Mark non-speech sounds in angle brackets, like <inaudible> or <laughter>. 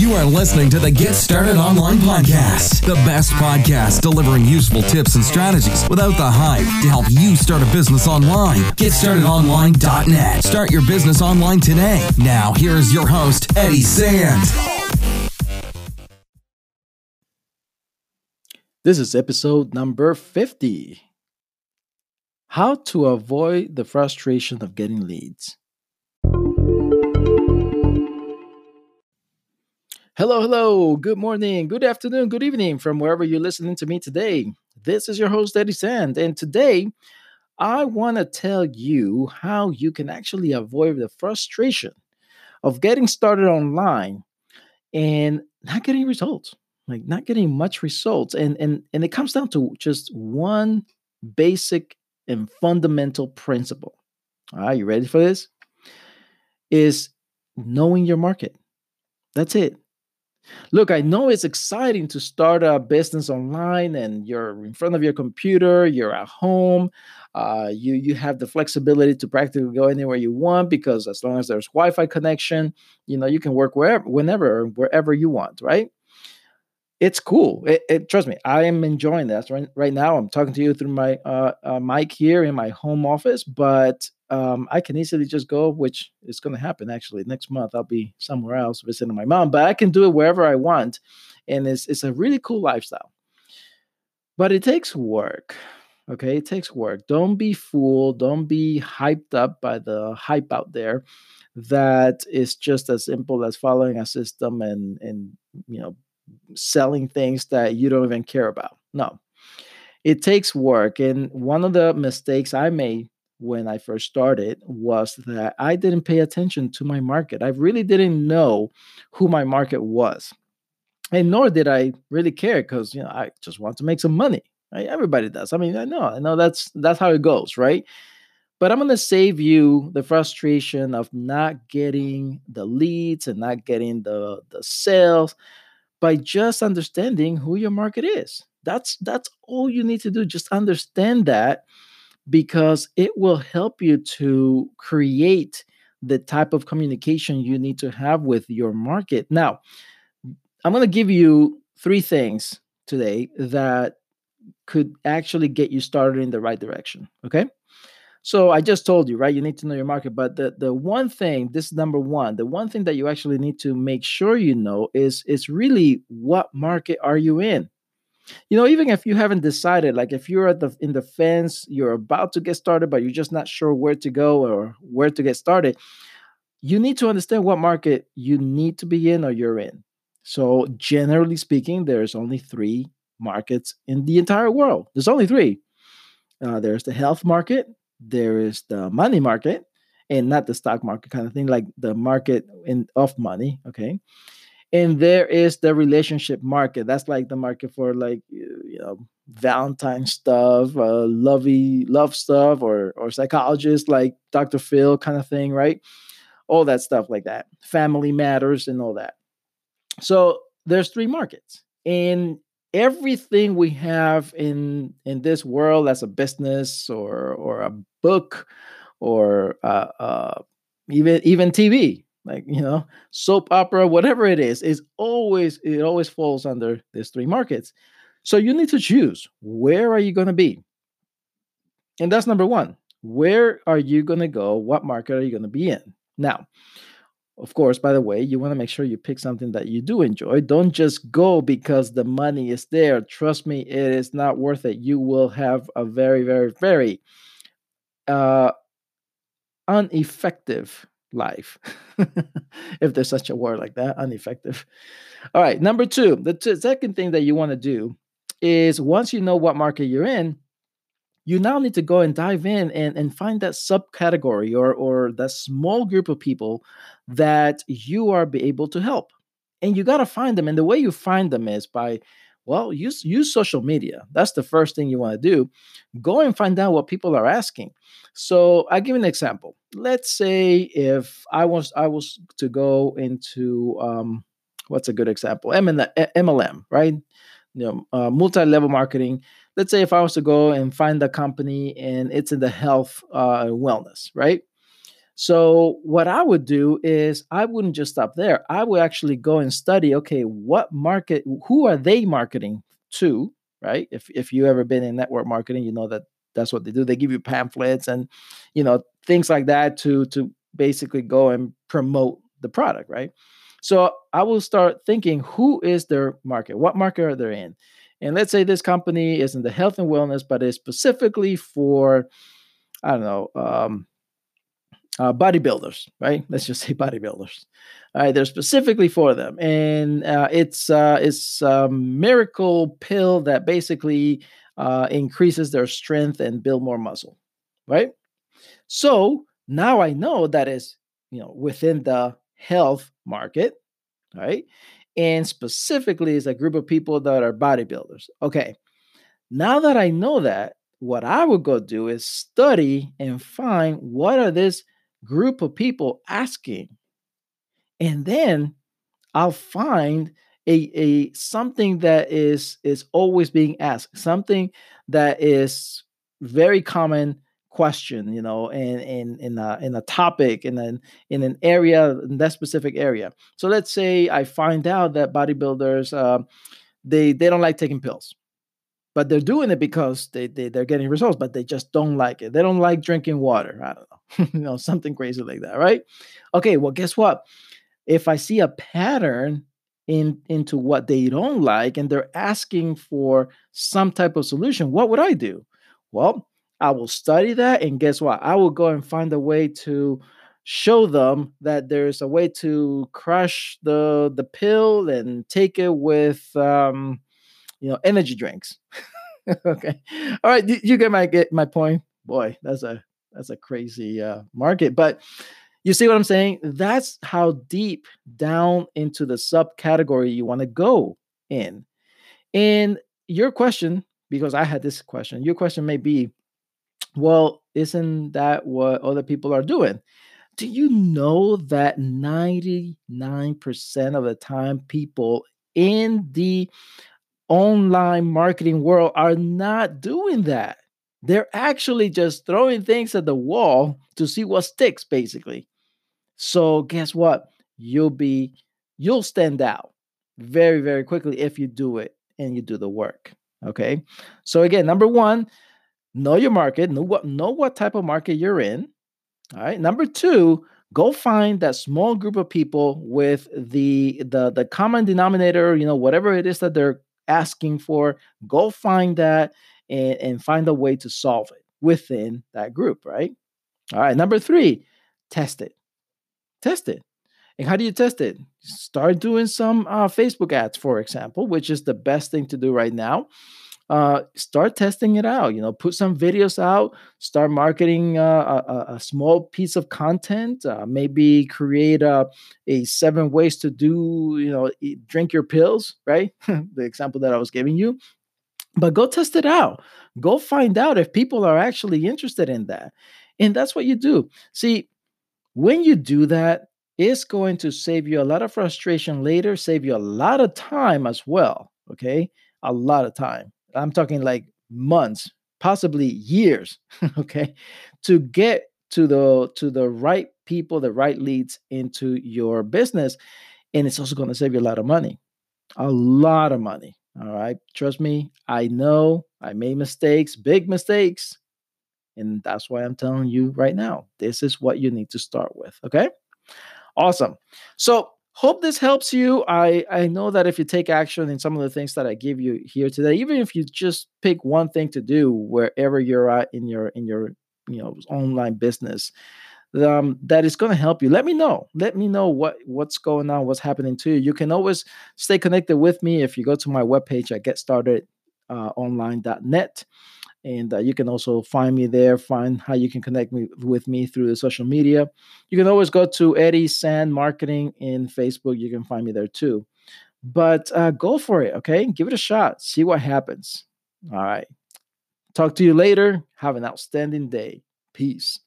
You are listening to the Get Started Online podcast, the best podcast delivering useful tips and strategies without the hype to help you start a business online. GetStartedOnline.net. Start your business online today. Now, here is your host, Eddie Sand. This is episode number 50 How to Avoid the Frustration of Getting Leads. Hello, hello. Good morning, good afternoon, good evening from wherever you're listening to me today. This is your host, Eddie Sand. And today, I want to tell you how you can actually avoid the frustration of getting started online and not getting results, like not getting much results. And, and, and it comes down to just one basic and fundamental principle. All right, you ready for this? Is knowing your market. That's it. Look, I know it's exciting to start a business online and you're in front of your computer, you're at home, uh, you you have the flexibility to practically go anywhere you want because as long as there's Wi-Fi connection, you know you can work wherever, whenever, wherever you want, right? It's cool. It, it trust me, I am enjoying this right, right now. I'm talking to you through my uh, uh, mic here in my home office, but um, I can easily just go, which is going to happen actually next month. I'll be somewhere else visiting my mom, but I can do it wherever I want, and it's it's a really cool lifestyle. But it takes work. Okay, it takes work. Don't be fooled. Don't be hyped up by the hype out there that is just as simple as following a system and and you know selling things that you don't even care about. No, it takes work. And one of the mistakes I made when I first started was that I didn't pay attention to my market. I really didn't know who my market was. And nor did I really care because you know I just want to make some money. Right? Everybody does. I mean, I know, I know that's that's how it goes, right? But I'm gonna save you the frustration of not getting the leads and not getting the the sales by just understanding who your market is. That's that's all you need to do. Just understand that because it will help you to create the type of communication you need to have with your market. Now, I'm going to give you three things today that could actually get you started in the right direction. Okay. So I just told you, right? You need to know your market. But the, the one thing, this is number one, the one thing that you actually need to make sure you know is is really what market are you in? You know even if you haven't decided like if you're at the in the fence you're about to get started but you're just not sure where to go or where to get started you need to understand what market you need to be in or you're in. So generally speaking there's only three markets in the entire world. There's only three. Uh, there's the health market there is the money market and not the stock market kind of thing like the market in of money okay and there is the relationship market. That's like the market for like you know valentine stuff uh lovey love stuff or or psychologist like dr phil kind of thing right? All that stuff like that. Family matters and all that. So there's three markets. And everything we have in in this world as a business or or a book or uh, uh even even tv like you know soap opera whatever it is is always it always falls under these three markets. So you need to choose where are you going to be? And that's number one where are you going to go? What market are you going to be in? Now of course by the way you want to make sure you pick something that you do enjoy. Don't just go because the money is there. Trust me it is not worth it. You will have a very very very uh ineffective life, <laughs> if there's such a word like that, ineffective. All right, number two, the t- second thing that you want to do is once you know what market you're in, you now need to go and dive in and, and find that subcategory or or that small group of people that you are be able to help. And you got to find them. And the way you find them is by well, use use social media. That's the first thing you want to do. Go and find out what people are asking. So I give an example. Let's say if I was I was to go into um, what's a good example? MLM, right? You know, uh, multi-level marketing. Let's say if I was to go and find a company and it's in the health uh, wellness, right? So what I would do is I wouldn't just stop there. I would actually go and study, okay, what market, who are they marketing to, right? If if you ever been in network marketing, you know that that's what they do. They give you pamphlets and you know things like that to to basically go and promote the product, right? So I will start thinking who is their market? What market are they in? And let's say this company is in the health and wellness, but is specifically for, I don't know, um, uh, bodybuilders, right? Let's just say <laughs> bodybuilders. All right, they're specifically for them, and uh, it's uh, it's a miracle pill that basically uh, increases their strength and build more muscle, right? So now I know that is you know within the health market, right? And specifically is a group of people that are bodybuilders. Okay. Now that I know that, what I would go do is study and find what are this group of people asking. And then I'll find a, a something that is is always being asked, something that is very common question you know in in in a, in a topic in an in an area in that specific area so let's say i find out that bodybuilders uh, they they don't like taking pills but they're doing it because they, they they're getting results but they just don't like it they don't like drinking water i don't know <laughs> you know something crazy like that right? Okay well guess what? If i see a pattern in into what they don't like and they're asking for some type of solution what would i do? Well I will study that. And guess what? I will go and find a way to show them that there's a way to crush the the pill and take it with um you know energy drinks. <laughs> Okay. All right you, you get my get my point? Boy that's a that's a crazy uh market but you see what i'm saying that's how deep down into the subcategory you want to go in and your question because i had this question your question may be well, isn't that what other people are doing? Do you know that 99% of the time people in the online marketing world are not doing that? They're actually just throwing things at the wall to see what sticks, basically. So, guess what? You'll be, you'll stand out very, very quickly if you do it and you do the work. Okay. So, again, number one, know your market, know what know what type of market you're in. All right. Number two, go find that small group of people with the the the common denominator, you know, whatever it is that they're asking for, go find that and, and find a way to solve it within that group, right? All right. Number three, test it. Test it. And how do you test it? Start doing some uh, Facebook ads, for example, which is the best thing to do right now uh, start testing it out. You know, put some videos out, start marketing uh, a, a, small piece of content. Uh, maybe create a, a seven ways to do, you know, drink your pills, right? <laughs> the example that I was giving you. But go test it out. Go find out if people are actually interested in that. And that's what you do. See, when you do that, it's going to save you a lot of frustration later, save you a lot of time as well. Okay. A lot of time. I'm talking like months, possibly years, <laughs> okay, to get to the to the right people, the right leads into your business. And it's also going to save you a lot of money. A lot of money. All right. Trust me, I know I made mistakes, big mistakes. And that's why I'm telling you right now, this is what you need to start with. Okay. Awesome. So hope this helps you i i know that if you take action in some of the things that i give you here today even if you just pick one thing to do wherever you're at in your in your you know online business um, that is going to help you. Let me know. Let me know what what's going on what's happening to you. You can always stay connected with me if you go to my webpage at getstartedonline.net and uh, you can also find me there find how you can connect me with me through the social media. You can always go to eddie sand marketing in facebook. You can find me there too. But uh, go for it okay? Give it a shot. See what happens. All right. Talk to you later. Have an outstanding day. Peace